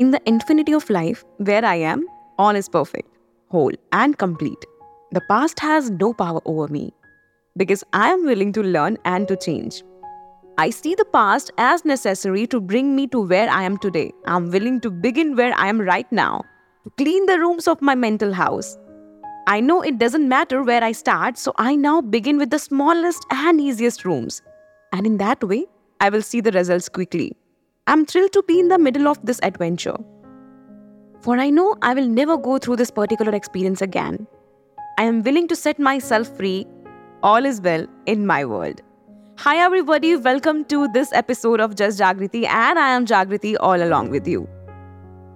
In the infinity of life, where I am, all is perfect, whole, and complete. The past has no power over me because I am willing to learn and to change. I see the past as necessary to bring me to where I am today. I'm willing to begin where I am right now, to clean the rooms of my mental house. I know it doesn't matter where I start, so I now begin with the smallest and easiest rooms. And in that way, I will see the results quickly. I'm thrilled to be in the middle of this adventure. For I know I will never go through this particular experience again. I am willing to set myself free. All is well in my world. Hi, everybody. Welcome to this episode of Just Jagriti, and I am Jagriti all along with you.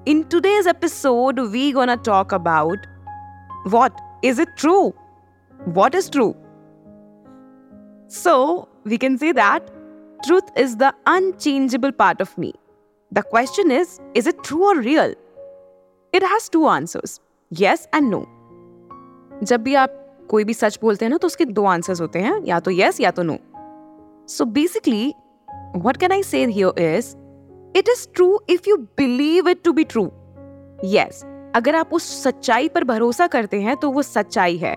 In today's episode, we're gonna talk about what is it true? What is true? So, we can say that truth is the unchangeable part of me. The question is, is it true or real? It has two answers, yes and no. जब भी आप कोई भी सच बोलते हैं ना तो उसके दो आंसर्स होते हैं या तो यस या तो no so basically what can I say here is it is true if you believe it to be true yes अगर आप उस सच्चाई पर भरोसा करते हैं तो वो सच्चाई है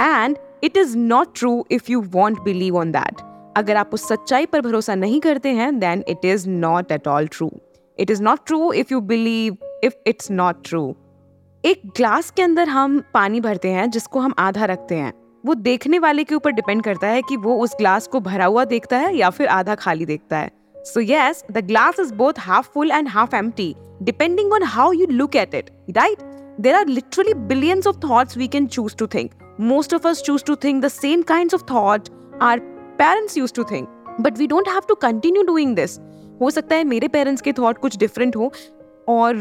and it is not true if you want believe on that अगर आप उस सच्चाई पर भरोसा नहीं करते हैं then it is not at all true it is not true if you believe if it's not true एक ग्लास के अंदर हम पानी भरते हैं, जिसको हम आधा रखते हैं। वो देखने वाले के ऊपर डिपेंड करता है कि वो उस ग्लास को भरा हुआ देखता है या फिर आधा खाली देखता है। So yes the glass is both half full and half empty depending on how you look at it right there are literally billions of thoughts we can choose to think most of us choose to think the same kind of thought our parents use to think but we don't have to continue doing this हो सकता है मेरे parents के thought कुछ different हो, और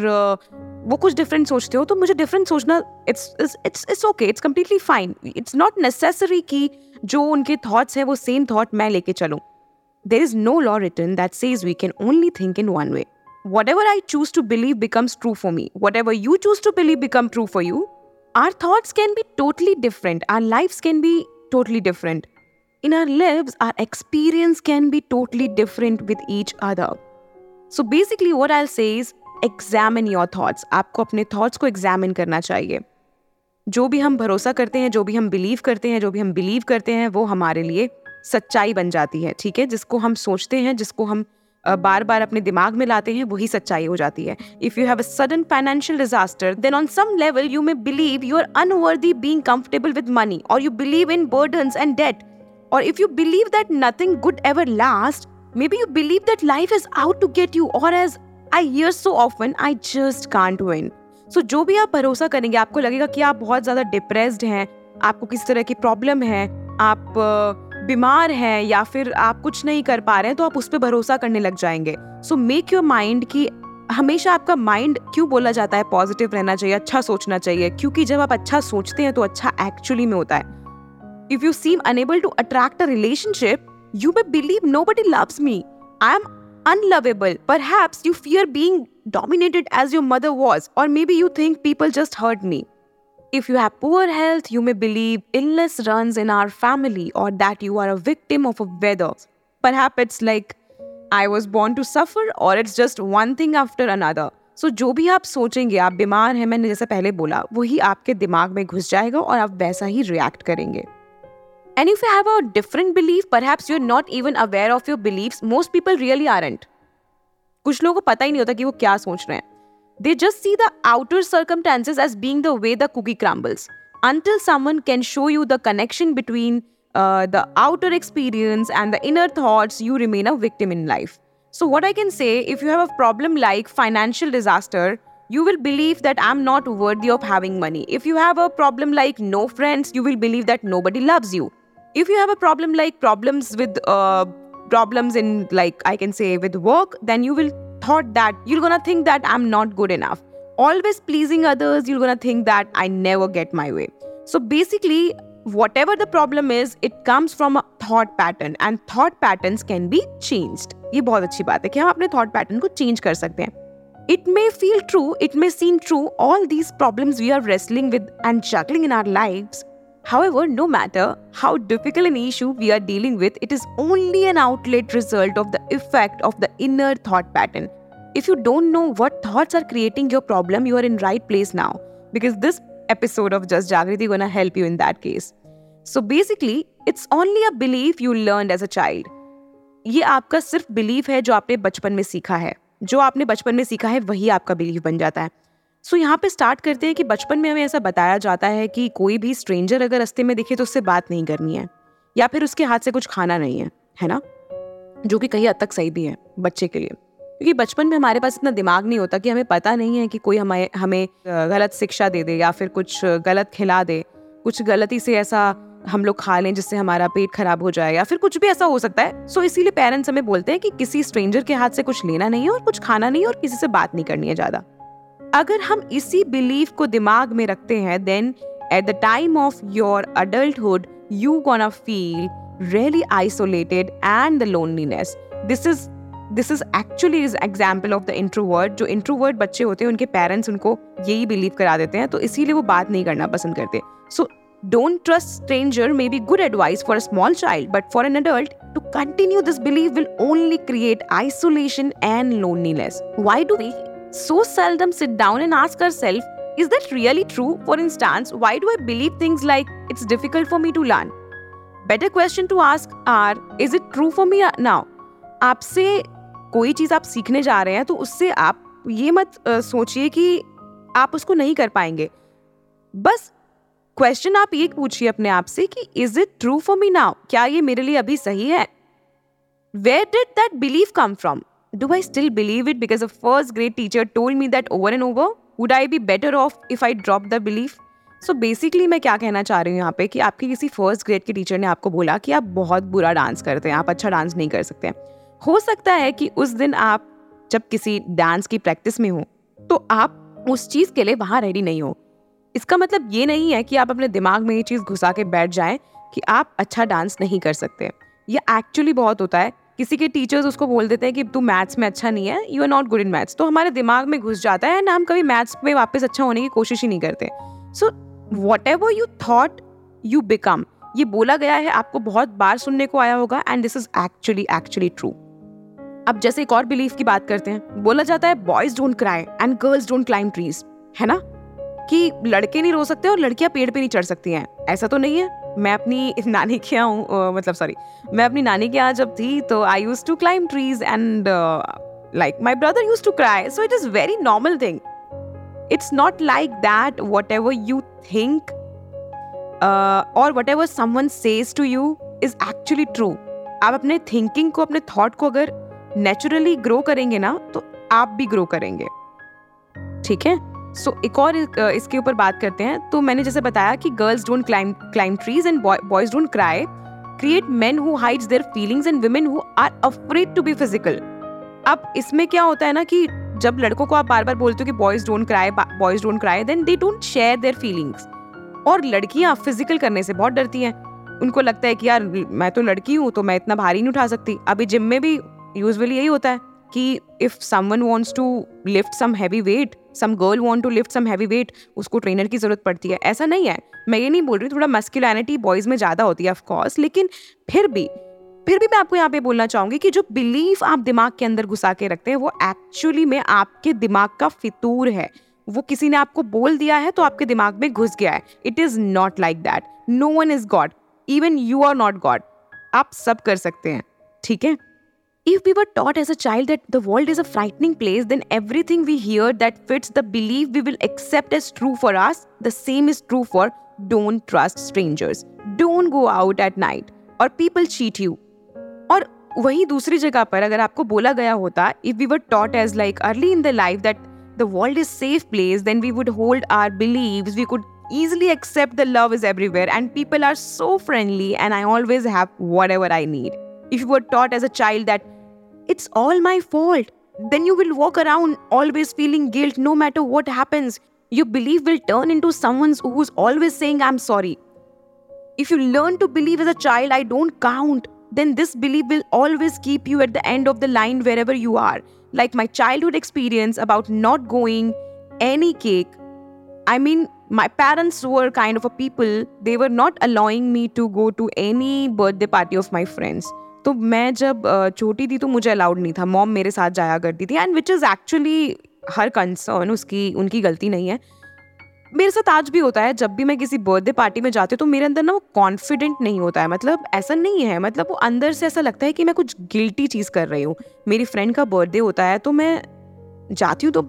वो कुछ डिफरेंट सोचते हो तो मुझे डिफरेंट सोचना it's it's it's okay it's completely fine it's not necessary कि जो उनके थॉट्स हैं, वो सेम थॉट मैं लेके चलूँ. There is no law written that says we can only think in one way whatever I choose to believe becomes true for me whatever you choose to believe become true for you our thoughts can be totally different our lives can be totally different. In our lives, our experience can be totally different with each other. So basically, what I'll say is examine your thoughts. आपको अपने thoughts को examine करना चाहिए जो भी हम भरोसा करते हैं जो भी हम बिलीव करते हैं जो भी हम बिलीव करते हैं वो हमारे लिए सच्चाई बन जाती है ठीक है जिसको हम सोचते हैं जिसको हम बार बार अपने दिमाग में लाते हैं वही सच्चाई हो जाती है if you have a sudden financial disaster then on some level you may believe you are unworthy being comfortable with money और you believe in burdens and debt Or if you believe that nothing good ever lasts, maybe you believe that life is out to get you, or as I hear so often, I just can't win. So so, जो भी आप भरोसा करेंगे आपको लगेगा कि आप बहुत ज़्यादा डिप्रेस्ड हैं आपको किसी तरह की प्रॉब्लम है आप बीमार हैं या फिर आप कुछ नहीं कर पा रहे हैं तो आप उस पर भरोसा करने लग जाएँगे। सो मेक योर माइंड कि हमेशा आपका माइंड क्यों बोला जाता है? पॉजिटिव रहना चाहिए अच्छा सोचना चाहिए। क्योंकि जब आप अच्छा सोचते हैं तो अच्छा एक्चुअली में होता है। If you seem unable to attract a relationship, you may believe nobody loves me. I am unlovable. Perhaps you fear being dominated as your mother was, or maybe you think people just hurt me. If you have poor health, you may believe illness runs in our family or that you are a victim of a weather. Perhaps it's like I was born to suffer or it's just one thing after another. So so, जो भी आप सोचेंगे आप बीमार हैं मैंने जैसे पहले बोला वही आपके दिमाग में घुस जाएगा और आप वैसा ही रिएक्ट करेंगे And if you have a different belief, perhaps you're not even aware of your beliefs. Most people really aren't. कुछ लोगों को पता ही नहीं होता कि वो क्या सोच रहे हैं They just see the outer circumstances as being the way the cookie crumbles. Until someone can show you the connection between uh, the outer experience and the inner thoughts, you remain a victim in life. So, what I can say if you have a problem like financial disaster, you will believe that I'm not worthy of having money. If you have a problem like no friends, you will believe that nobody loves you if you have a problem like problems with uh, problems in like i can say with work then you will thought that you're gonna think that i'm not good enough always pleasing others you're gonna think that i never get my way so basically whatever the problem is it comes from a thought pattern and thought patterns can be changed ये बहुत अच्छी बात है कि हम अपने thought pattern को change कर सकते हैं it may feel true it may seem true all these problems we are wrestling with and juggling in our lives However, no matter how difficult an issue we are dealing with, it is only an outlet result of the effect of the inner thought pattern. if you don't know what thoughts are creating your problem, you are in right place now because this episode of Just Jagriti gonna help you in that case. So basically, it's only a belief you learned as a child. ये आपका सिर्फ belief है जो आपने बचपन में सीखा है जो आपने बचपन में सीखा है वही आपका बिलीफ बन जाता है सो so, यहाँ पे स्टार्ट करते हैं कि बचपन में हमें ऐसा बताया जाता है कि कोई भी स्ट्रेंजर अगर रस्ते में दिखे तो उससे बात नहीं करनी है या फिर उसके हाथ से कुछ खाना नहीं है है ना? जो कि कहीं हद तक सही भी है बच्चे के लिए। क्योंकि बचपन में हमारे पास इतना दिमाग नहीं होता कि हमें पता नहीं है कि कोई हमें हमें गलत शिक्षा दे दे या फिर कुछ गलत खिला दे कुछ गलती से ऐसा हम लोग खा लें जिससे हमारा पेट खराब हो जाए या फिर कुछ भी ऐसा हो सकता है। सो so, इसीलिए पेरेंट्स हमें बोलते हैं कि किसी स्ट्रेंजर के हाथ से कुछ लेना नहीं है और कुछ खाना नहीं है और किसी से बात नहीं करनी है ज़्यादा। अगर हम इसी बिलीफ को दिमाग में रखते हैं then at the time of your adulthood you gonna feel really isolated and the loneliness. This is this is actually is example of the introvert जो इंट्रोवर्ट बच्चे होते हैं, उनके पेरेंट्स उनको यही बिलीव करा देते हैं तो इसीलिए वो बात नहीं करना पसंद करते। So don't trust stranger may be good advice for a small child but for an adult to continue this believe will only create isolation and loneliness why do we so seldom sit down and ask ourselves, is that really true? For instance, why do I believe things like it's difficult for me to learn? Better question to ask are, is it true for me now? आपसे कोई चीज़ आप सीखने जा रहे हैं तो उससे आप ये मत सोचिए कि आप उसको नहीं कर पाएँगे बस क्वेश्चन आप ये पूछिए अपने आप से कि is it true for me now क्या ये मेरे लिए अभी सही है where did that believe come from do I still believe it because a first great teacher told me that over and over would I be better off if I drop the belief so basically मैं क्या कहना चाह रही हूँ यहाँ पे कि आपके किसी फ़र्स्ट ग्रेड के टीचर ने आपको बोला कि आप बहुत बुरा डांस करते हैं, आप अच्छा डांस नहीं कर सकते। हो सकता है कि उस दिन आप जब किसी डांस की प्रैक्टिस में हो तो आप उस चीज़ के लिए वहाँ रेडी नहीं हो। इसका मतलब ये नहीं है कि आप अपने दिमाग में ये चीज़ घुसा के बैठ जाएँ कि आप अच्छा डांस नहीं कर सकते। ये एक्चुअली बहुत होता है। किसी के टीचर्स उसको बोल देते हैं कि तू मैथ्स में अच्छा नहीं है you are not good in maths तो हमारे दिमाग में घुस जाता है ना हम कभी मैथ्स में वापस अच्छा होने की कोशिश ही नहीं करते. So whatever you thought you become ये बोला गया है, आपको बहुत बार सुनने को आया होगा and this is actually actually true अब जैसे एक और बिलीफ की बात करते हैं, बोला जाता है boys don't cry and girls don't climb trees है ना? कि लड़के नहीं रो सकते और लड़कियाँ पेड़ पे नहीं चढ़ सकती हैं. ऐसा तो नहीं है. मैं अपनी नानी के यहाँ हूँ मतलब सॉरी मैं अपनी नानी के यहाँ जब थी तो I use to climb trees and like my brother use to cry so it is very normal thing it's not like that whatever you think और whatever someone says to you is actually true आप अपने thinking को, अपने thought को अगर naturally grow करेंगे ना तो आप भी ग्रो करेंगे। ठीक है? सो so, एक और इसके ऊपर बात करते हैं। तो मैंने जैसे बताया कि girls don't climb climb trees and boys don't cry create men who hides their feelings and women who are afraid to be physical अब इसमें क्या होता है ना कि जब लड़कों को आप बार बार बोलते हो कि boys don't cry boys don't cry then they don't share their feelings और लड़कियाँ फ़िज़िकल करने से बहुत डरती हैं। उनको लगता है कि यार मैं तो लड़की हूँ तो मैं इतना भारी नहीं उठा सकती। अभी जिम में भी यूजुअली यही होता है। कि if someone wants to lift some heavy weight some girl want to lift some heavy weight उसको ट्रेनर की ज़रूरत पड़ती है। ऐसा नहीं है। मैं ये नहीं बोल रही थोड़ा मस्कुलैनिटी बॉयज़ में ज़्यादा होती है ऑफकोर्स लेकिन फिर भी फिर भी मैं आपको यहाँ पे बोलना चाहूँगी कि जो बिलीफ आप दिमाग के अंदर घुसा के रखते हैं, वो एक्चुअली में आपके दिमाग का फितूर है। वो किसी ने आपको बोल दिया है तो आपके दिमाग में घुस गया है। It is not like that no one is God even you are not God आप सब कर सकते हैं। ठीक है? If we were taught as a child that the world is a frightening place, then everything we hear that fits the belief we will accept as true for us, the same is true for don't trust strangers, don't go out at night, or people cheat you. और वहीं दूसरी जगह पर अगर आपको बोला गया होता if we were taught as like early in the life that the world is safe place, then we would hold our beliefs, we could easily accept the love is everywhere and people are so friendly and I always have whatever I need. If you were taught as a child that it's all my fault. Then you will walk around always feeling guilt no matter what happens. Your belief will turn into someone who's always saying, I'm sorry. If you learn to believe as a child, I don't count, then this belief will always keep you at the end of the line wherever you are. Like my childhood experience about not going any cake. I mean, my parents were kind of a people, they were not allowing me to go to any birthday party of my friends. तो मैं जब छोटी थी तो मुझे allowed नहीं था। Mom मेरे साथ जाया करती थी। And which is actually her concern उसकी, उनकी गलती नहीं है। मेरे साथ आज भी होता है। जब भी मैं किसी बर्थडे पार्टी में जाती हूँ तो मेरे अंदर ना वो कॉन्फिडेंट नहीं होता है। मतलब ऐसा नहीं है। मतलब वो अंदर से ऐसा लगता है कि मैं कुछ गिल्टी चीज़ कर रही हूँ। मेरी फ्रेंड का बर्थडे होता है तो मैं जाती हूँ तो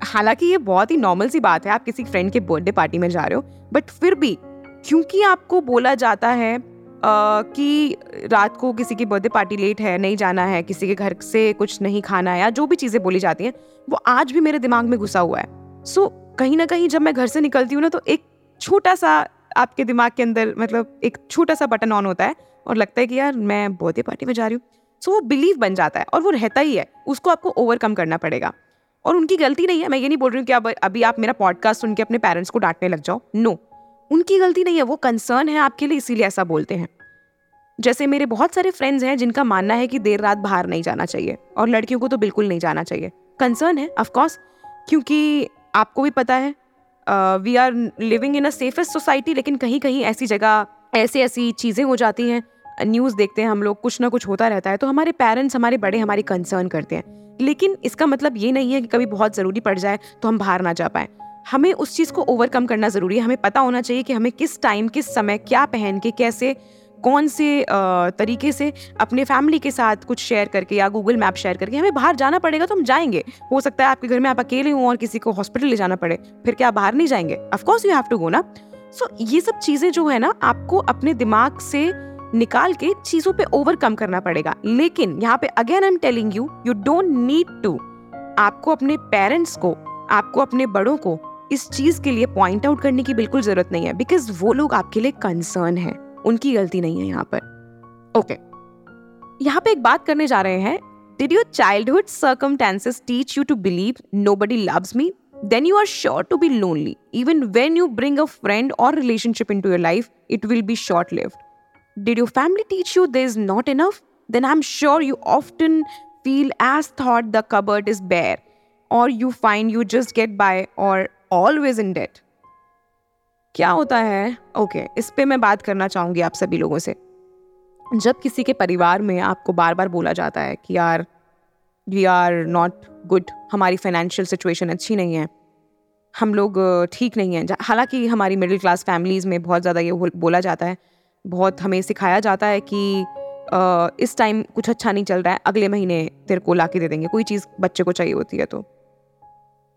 हालाँकि ये बहुत ही नॉर्मल सी बात है। आप किसी फ्रेंड के बर्थडे पार्टी में जा रहे हो। बट फिर भी, क्योंकि आपको बोला जाता है कि रात को किसी की बर्थडे पार्टी लेट है नहीं जाना है किसी के घर से कुछ नहीं खाना है या जो भी चीज़ें बोली जाती हैं वो आज भी मेरे दिमाग में घुसा हुआ है। सो so, कहीं ना कहीं जब मैं घर से निकलती हूँ ना तो एक छोटा सा आपके दिमाग के अंदर मतलब एक छोटा सा बटन ऑन होता है और लगता है कि यार मैं बर्थडे पार्टी में जा रही हूँ। सो वो बिलीव बन जाता है और वो रहता ही है उसको आपको ओवरकम करना पड़ेगा। और उनकी गलती नहीं है मैं ये नहीं बोल रही हूँ कि अब अभी आप मेरा पॉडकास्ट सुन के अपने पेरेंट्स को डांटने लग जाओ। नो उनकी गलती नहीं है, वो कंसर्न है आपके लिए, इसीलिए ऐसा बोलते हैं। जैसे मेरे बहुत सारे फ्रेंड्स हैं जिनका मानना है कि देर रात बाहर नहीं जाना चाहिए, और लड़कियों को तो बिल्कुल नहीं जाना चाहिए। कंसर्न है ऑफकोर्स क्योंकि आपको भी पता है we are living in a safest society लेकिन कहीं कहीं ऐसी जगह ऐसी ऐसी चीज़ें हो जाती हैं न्यूज़ देखते हैं हम लोग, कुछ ना कुछ होता रहता है तो हमारे पेरेंट्स हमारे बड़े हमारी कंसर्न करते हैं। लेकिन इसका मतलब ये नहीं है कि कभी बहुत ज़रूरी पड़ जाए तो हम बाहर ना जा पाए। हमें उस चीज़ को ओवरकम करना ज़रूरी है। हमें पता होना चाहिए कि हमें किस टाइम किस समय क्या पहन के कैसे कौन से तरीके से अपने फैमिली के साथ कुछ शेयर करके या गूगल मैप शेयर करके हमें बाहर जाना पड़ेगा तो हम जाएँगे। हो सकता है आपके घर में आप अकेले हों और किसी को हॉस्पिटल ले जाना पड़े फिर क्या बाहर नहीं जाएँगे? Of course you have to go ना। सो so, ये सब चीज़ें जो है ना आपको अपने दिमाग से निकाल के चीज़ों पे ओवरकम करना पड़ेगा। लेकिन यहाँ पे again I am telling you you don't need to आपको अपने पेरेंट्स को आपको अपने बड़ों को इस चीज़ के लिए पॉइंट आउट करने की बिल्कुल ज़रूरत नहीं है बिकॉज़ वो लोग आपके लिए कंसर्न है उनकी गलती नहीं है यहाँ पर ओके okay. यहाँ पे एक बात करने जा रहे हैं did your childhood circumstances teach you to believe nobody loves me then you are sure to be lonely. Even when you bring a friend or relationship into your life, it will be short lived. Did your family teach you there's not enough? Then I'm sure you often feel as thought the cupboard is bare, or you find you just get by or always in debt क्या होता है? Okay okay, इस पे मैं बात करना चाहूँगी आप सभी लोगों से। जब किसी के परिवार में आपको बार बार बोला जाता है कि यार वी आर नॉट गुड हमारी फाइनेंशियल सिचुएशन अच्छी नहीं है हम लोग ठीक नहीं हैं। हालाँकि हमारी मिडिल क्लास फैमिलीज़ में बहुत ज़्यादा ये बोला जाता है। बहुत हमें सिखाया जाता है कि इस टाइम कुछ अच्छा नहीं चल रहा है अगले महीने तेरे को ला के दे देंगे कोई चीज़ बच्चे को चाहिए होती है तो।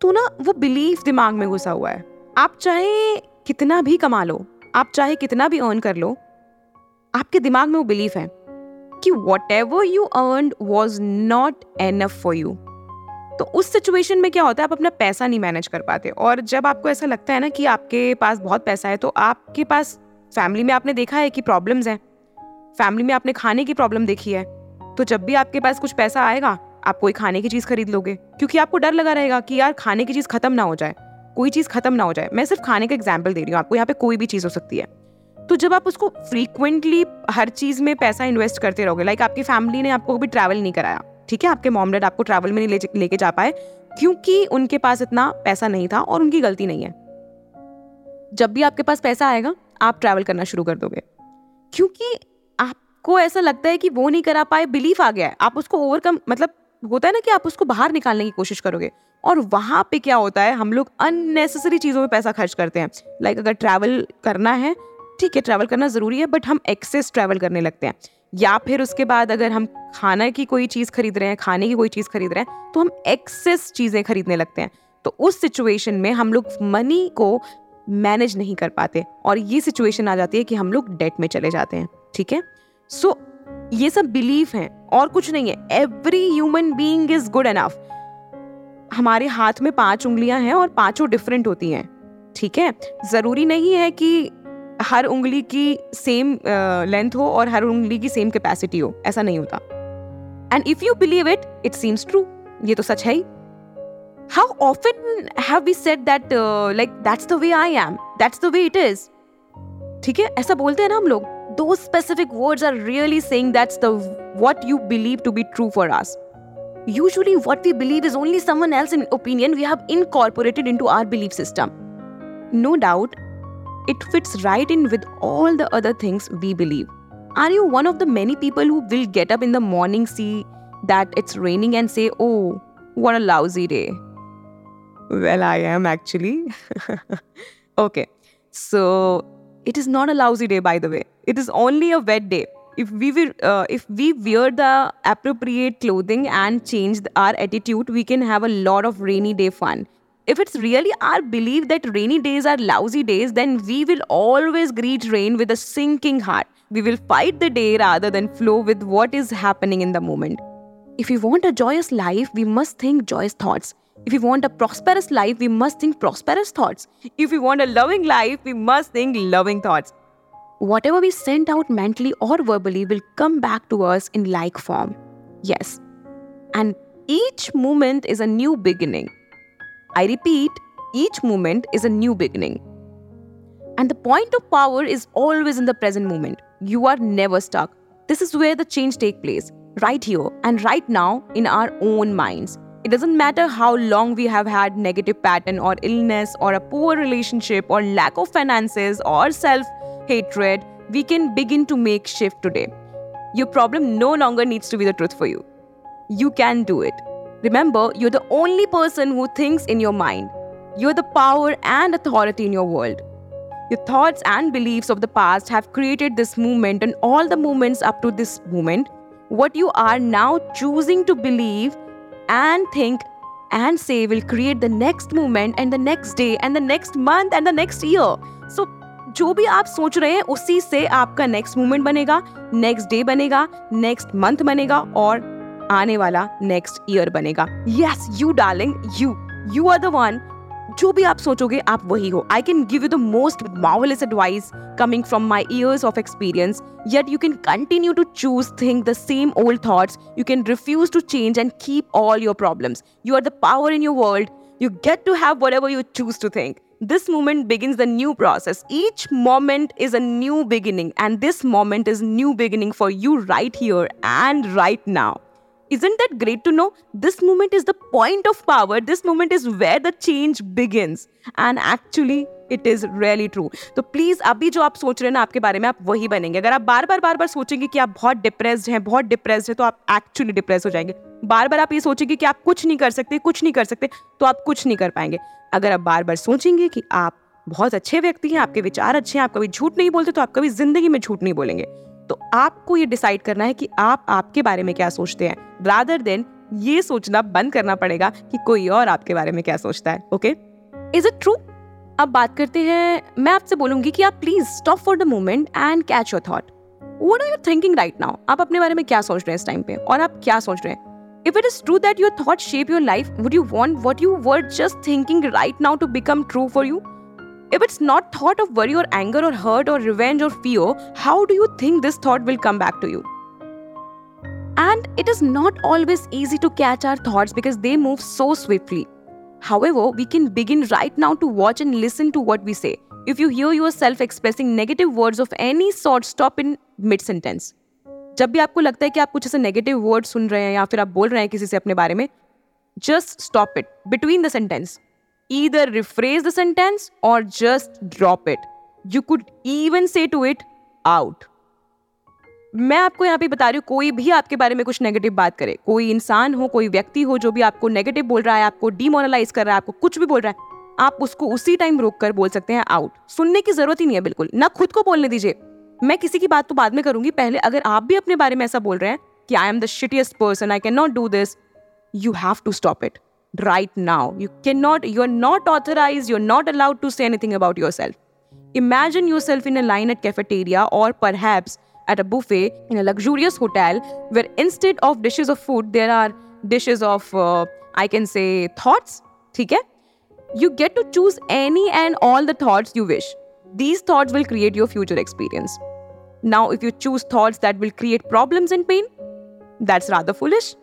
तो ना वो बिलीफ दिमाग में घुसा हुआ है। आप चाहे कितना भी कमा लो, आप चाहे कितना भी अर्न कर लो, आपके दिमाग में वो बिलीफ है कि whatever you earn was not enough for you तो उस सिचुएशन में क्या होता है, आप अपना पैसा नहीं मैनेज कर पाते। और जब आपको ऐसा लगता है ना कि आपके पास बहुत पैसा है तो आपके पास फैमिली में आपने देखा है कि प्रॉब्लम्स हैं। फैमिली में आपने खाने की प्रॉब्लम देखी है। तो जब भी आपके पास कुछ पैसा आएगा आप कोई खाने की चीज़ खरीद लोगे? क्योंकि आपको डर लगा रहेगा कि यार खाने की चीज़ खत्म ना हो जाए। कोई चीज़ खत्म ना हो जाए। मैं सिर्फ़ खाने का एग्ज़ाम्पल दे रही हूँ। आपको यहाँ पे कोई भी चीज़ हो सकती है। तो जब आप उसको फ्रीक्वेंटली हर चीज़ में पैसा इन्वेस्ट करते रहोगे लाइक आपकी फैमिली ने आपको कभी ट्रैवल नहीं कराया, ठीक है? आपके मॉम डैड आपको ट्रैवल में नहीं लेके जा पाए, क्योंकि उनके पास इतना पैसा नहीं था और उनकी गलती नहीं है। जब भी आपके पास पैसा आएगा, आप ट्रैवल करना शुरू कर दोगे। क्योंकि आपको ऐसा लगता है कि वो नहीं करा पाए बिलीफ आ गया है। आप उसको ओवरकम मतलब होता है ना कि आप उसको बाहर निकालने की कोशिश करोगे। और वहाँ पे क्या होता है हम लोग अननेसेसरी चीज़ों में पैसा खर्च करते हैं। लाइक like अगर ट्रैवल करना है ठीक है ट्रैवल करना ज़रूरी है बट हम एक्सेस ट्रैवल करने लगते हैं। या फिर उसके बाद अगर हम खाना की कोई चीज़ खरीद रहे हैं खाने की कोई चीज़ खरीद रहे हैं तो हम एक्सेस चीज़ें खरीदने लगते हैं। तो उस सिचुएशन में हम लोग मनी को मैनेज नहीं कर पाते। और ये सिचुएशन आ जाती है कि हम लोग डेट में चले जाते हैं ठीक है? सो so, ये सब बिलीफ है और कुछ नहीं है। Every human being is good enough हमारे हाथ में पाँच उंगलियाँ हैं और पाँचों डिफरेंट होती हैं ठीक है? ज़रूरी नहीं है कि हर उंगली की सेम लेंथ हो और हर उंगली की सेम कैपेसिटी हो ऐसा नहीं होता। And if you believe it it seems true ये तो सच है ही। How have we said that uh, like that's the way I am that's the way it is? ठीक है? ऐसा बोलते हैं ना हम लोग। Those specific words are really saying that's the what you believe to be true for us usually what we believe is only someone else's opinion we have incorporated into our belief system no doubt it fits right in with all the other things we believe Are you one of the many people who will get up in the morning, see that it's raining, and say, Oh, what a lousy day? Well, I am actually. okay, so it is not a lousy day, by the way. It is only a wet day. If we will, uh, if we wear the appropriate clothing and change our attitude, we can have a lot of rainy day fun. If it's really our belief that rainy days are lousy days, then we will always greet rain with a sinking heart. We will fight the day rather than flow with what is happening in the moment. If we want a joyous life, we must think joyous thoughts. If we want a prosperous life, we must think prosperous thoughts. If we want a loving life, we must think loving thoughts. Whatever we send out mentally or verbally will come back to us in like form. Yes. And each moment is a new beginning. I repeat, each moment is a new beginning. And the point of power is always in the present moment. You are never stuck. This is where the change takes place, right here and right now in our own minds. It doesn't matter how long we have had negative pattern or illness or a poor relationship or lack of finances or self-hatred, we can begin to make shift today. Your problem no longer needs to be the truth for you. You can do it. Remember, you're the only person who thinks in your mind. You're the power and authority in your world. Your thoughts and beliefs of the past have created this movement and all the moments up to this moment. What you are now choosing to believe and think and say will create the next moment and the next day and the next month and the next year. So जो भी आप सोच रहे हैं उसी से आपका next movement बनेगा नेक्स्ट डे बनेगा नेक्स्ट मंथ बनेगा और आने वाला नेक्स्ट ईयर बनेगा yes you darling you you are the one जो भी आप सोचोगे आप वही हो I can give you the most marvellous advice coming from my years of experience yet you can continue to choose think the same old thoughts you can refuse to change and keep all your problems you are the power in your world you get to have whatever you choose to think this moment begins the new process each moment is a new beginning and this moment is new beginning for you right here and right now isn't that great to know? This moment is the point of power. This moment is where the change begins. And actually, it is really true तो please अभी जो आप सोच रहे हैं ना आपके बारे में आप वही बनेंगे अगर आप बार बार बार बार सोचेंगे कि आप बहुत डिप्रेस्ड हैं बहुत डिप्रेस्ड है तो आप एक्चुअली डिप्रेस हो जाएँगे बार बार आप ये सोचेंगे कि आप कुछ नहीं कर सकते कुछ नहीं कर सकते तो आप कुछ नहीं कर पाएँगे अगर आप बार बार सोचेंगे कि आप बहुत अच्छे व्यक्ति हैं आपके विचार अच्छे हैं आप कभी झूठ नहीं बोलते तो आप कभी ज़िंदगी में झूठ नहीं बोलेंगे तो आपको ये डिसाइड करना है कि आप आपके बारे में क्या सोचते हैं। रादर देन ये सोचना बंद करना पड़ेगा कि कोई और आपके बारे में क्या सोचता है ओके इज़ इट ट्रू अब बात करते हैं मैं आपसे बोलूँगी कि आप please stop for the moment and catch your thought what are you thinking right now आप अपने बारे में क्या सोच रहे हैं इस टाइम पे? और आप क्या सोच रहे हैं? If it is true that your thoughts shape your life, would you want what you were just thinking right now to become true for you? If it's not thought of worry or anger or hurt or revenge or fear, how do you think this thought will come back to you? And it is not always easy to catch our thoughts because they move so swiftly. However, we can begin right now to watch and listen to what we say. If you hear yourself expressing negative words of any sort, stop in mid sentence. जब भी आपको लगता है कि आप कुछ ऐसे negative word सुन रहे हैं या फिर आप बोल रहे हैं किसी से अपने बारे में just stop it between the sentence either rephrase the sentence or just drop it. You could even say to it, out. मैं आपको यहाँ पे बता रही हूँ, कोई भी आपके बारे में कुछ नेगेटिव बात करे, कोई इंसान हो, कोई व्यक्ति हो, जो भी आपको नेगेटिव बोल रहा है, आपको डिमोरलाइज कर रहा है, आपको कुछ भी बोल रहा है, आप उसको उसी टाइम रोक कर बोल सकते हैं आउट सुनने की ज़रूरत ही नहीं है बिल्कुल ना खुद को बोलने दीजिए मैं किसी की बात तो बाद में करूँगी, पहले अगर आप भी अपने बारे में ऐसा बोल रहे हैं कि I am the shittiest person I can not do this you have to stop it right now. You cannot, you're not authorized, you're not allowed to say anything about yourself. Imagine yourself in a line at cafeteria or perhaps at a buffet in a luxurious hotel where instead of dishes of food, there are dishes of, uh, I can say, thoughts. Okay? You get to choose any and all the thoughts you wish. These thoughts will create your future experience. Now, if you choose thoughts that will create problems and pain, that's rather foolish.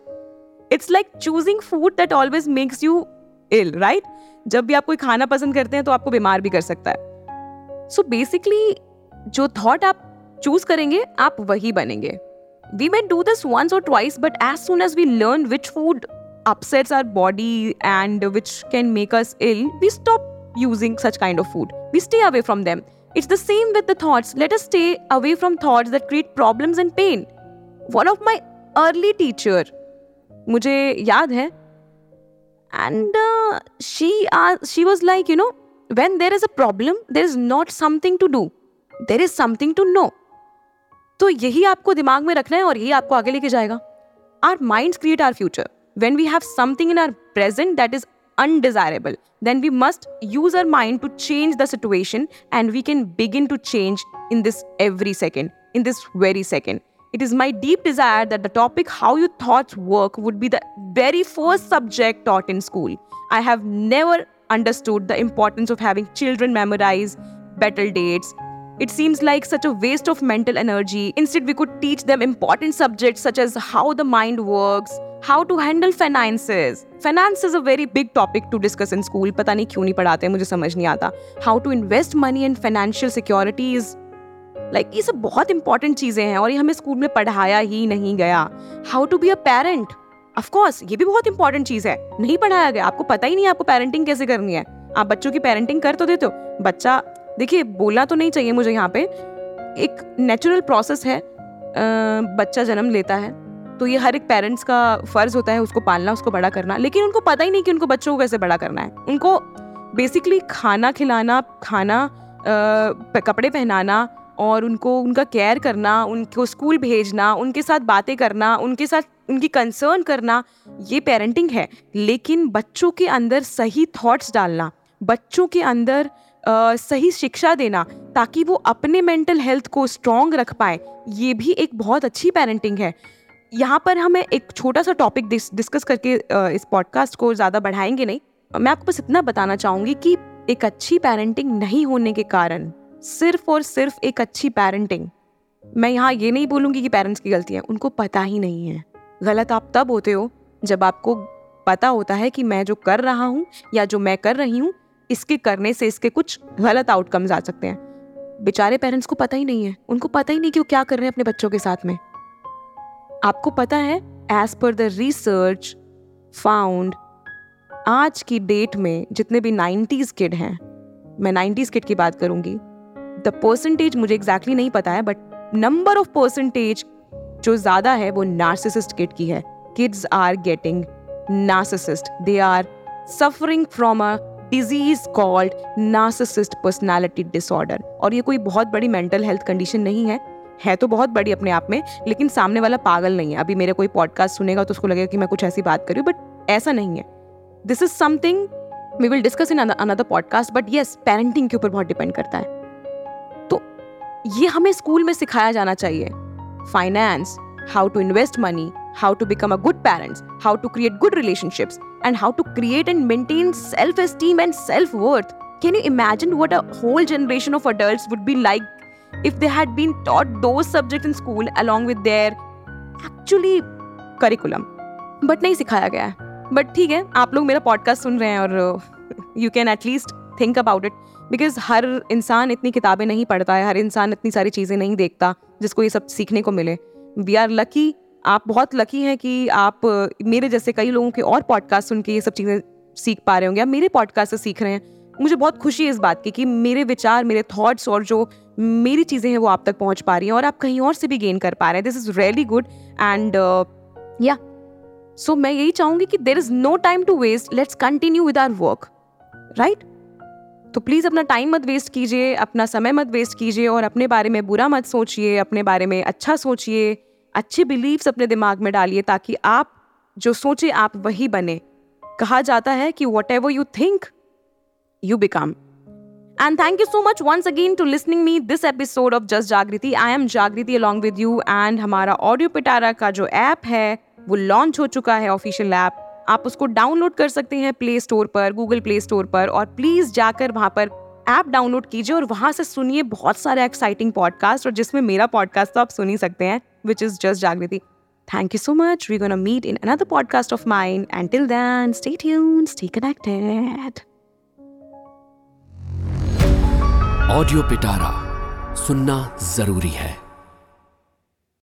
It's like choosing food that always makes you ill right जब भी आप कोई खाना पसंद करते हैं तो आपको बीमार भी कर सकता है सो so बेसिकली जो थॉट आप चूज करेंगे आप वही बनेंगे we may do this once और twice but as soon as we learn which food upsets our body and which can make us ill, we stop using such kind of food. We stay away from them. It's the same with the thoughts. Let us stay away from thoughts that create problems and pain. One of my early teacher, मुझे याद है। And she are she was like you know when there is a problem there is not something to do there is something to know तो यही आपको दिमाग में रखना है और यही आपको आगे लेके जाएगा। Our mind create our future when we have something in our present that is undesirable then we must use our mind to change the situation and we can begin to change in this every second in this very second It is my deep desire that the topic how your thoughts work would be the very first subject taught in school. I have never understood the importance of having children memorize battle dates, it seems like such a waste of mental energy. Instead, we could teach them important subjects such as how the mind works, how to handle finances. Finance is a very big topic to discuss in school. पता नहीं क्यों नहीं पढ़ाते मुझे समझ नहीं आता. How to invest money and financial securities. like ये सब बहुत इंपॉर्टेंट चीज़ें हैं और ये हमें स्कूल में पढ़ाया ही नहीं गया। How to be a parent of course ये भी बहुत इंपॉर्टेंट चीज़ है। नहीं पढ़ाया गया। आपको पता ही नहीं आपको पेरेंटिंग कैसे करनी है। आप बच्चों की पेरेंटिंग कर तो देते हो। बच्चा, देखिए, बोलना तो नहीं चाहिए मुझे यहाँ पे। एक नेचुरल प्रोसेस है। बच्चा जन्म लेता है। तो ये हर एक पेरेंट्स का फ़र्ज़ होता है उसको पालना, उसको बड़ा करना। लेकिन उनको पता ही नहीं कि उनको बच्चों को कैसे बड़ा करना है। उनको बेसिकली खाना खिलाना, खाना कपड़े पहनाना और उनको उनका केयर करना उनको स्कूल भेजना उनके साथ बातें करना उनके साथ उनकी कंसर्न करना ये पेरेंटिंग है। लेकिन बच्चों के अंदर सही थॉट्स डालना बच्चों के अंदर आ, सही शिक्षा देना ताकि वो अपने मेंटल हेल्थ को स्ट्रॉन्ग रख पाए ये भी एक बहुत अच्छी पेरेंटिंग है। यहाँ पर हमें एक छोटा सा टॉपिक डिस्कस करके इस पॉडकास्ट को ज़्यादा बढ़ाएँगे नहीं। मैं आपको बस इतना बताना चाहूँगी कि एक अच्छी पेरेंटिंग नहीं होने के कारण सिर्फ़ और सिर्फ़ एक अच्छी पेरेंटिंग मैं यहाँ ये नहीं बोलूँगी कि पेरेंट्स की गलती है, उनको पता ही नहीं है। गलत आप तब होते हो जब आपको पता होता है कि मैं जो कर रहा हूँ या जो मैं कर रही हूँ, इसके करने से इसके कुछ गलत आउटकम्स आ सकते हैं। बेचारे पेरेंट्स को पता ही नहीं है। उनको पता ही नहीं कि वो क्या कर रहे हैं अपने बच्चों के साथ में। आपको पता है as per the research found आज की डेट में जितने भी नाइन्टीज किड हैं, मैं नाइन्टीज किड की बात करूँगी द परसेंटेज मुझे एग्जैक्टली exactly नहीं पता है बट नंबर ऑफ़ परसेंटेज जो ज़्यादा है वो नार्सिसिस्ट किड की है। Kids are getting narcissist they are suffering from a disease called narcissist personality disorder और ये कोई बहुत बड़ी मेंटल हेल्थ कंडीशन नहीं है। है तो बहुत बड़ी अपने आप में, लेकिन सामने वाला पागल नहीं है। अभी मेरे कोई पॉडकास्ट सुनेगा तो उसको लगेगा कि मैं कुछ ऐसी बात करूँ बट ऐसा नहीं है। This is something we will discuss in another podcast but yes parenting के ऊपर बहुत डिपेंड करता है। ये हमें स्कूल में सिखाया जाना चाहिए। Finance how to invest money how to become a good parents how to create good relationships and how to create and maintain self esteem and self worth can you imagine what a whole generation of adults would be like if they had been taught those subject in school along with their actually curriculum but नहीं सिखाया गया है। But ठीक है, आप लोग मेरा podcast सुन रहे हैं और you can at least think about it because हर इंसान इतनी किताबें नहीं पढ़ता है, हर इंसान इतनी सारी चीज़ें नहीं देखता जिसको ये सब सीखने को मिले। वी आर लकी आप बहुत लकी हैं कि आप, मेरे जैसे कई लोगों के और पॉडकास्ट सुन के ये सब चीज़ें सीख पा रहे होंगे। या मेरे पॉडकास्ट से सीख रहे हैं। मुझे बहुत खुशी है इस बात की कि मेरे विचार, मेरे थॉट्स और जो मेरी चीज़ें हैं वो आप तक पहुँच पा रही हैं और आप कहीं और से भी गेन कर पा रहे हैं। This is really good and yeah so मैं यही चाहूँगी कि there is no time to waste let's continue with our work right तो प्लीज़ अपना टाइम मत वेस्ट कीजिए, अपना समय मत वेस्ट कीजिए और अपने बारे में बुरा मत सोचिए, अपने बारे में अच्छा सोचिए, अच्छे बिलीव्स अपने दिमाग में डालिए ताकि आप जो सोचे आप वही बने। कहा जाता है कि whatever you think you become and thank you so much once again to listening me this episode of just Jagriti I am Jagriti along with you and हमारा ऑडियो पिटारा का जो ऐप है, वो लॉन्च हो चुका है ऑफिशियल ऐप आप उसको डाउनलोड कर सकते हैं प्ले स्टोर पर गूगल प्ले स्टोर पर और प्लीज़ जाकर वहाँ पर ऐप डाउनलोड कीजिए और वहाँ से सुनिए बहुत सारे एक्साइटिंग पॉडकास्ट और जिसमें मेरा पॉडकास्ट तो आप सुन ही सकते हैं which is just Jagriti. Thank you so much. We're going to meet in another podcast of mine. Until then, stay tuned, stay connected. Audio Pitara सुनना ज़रूरी है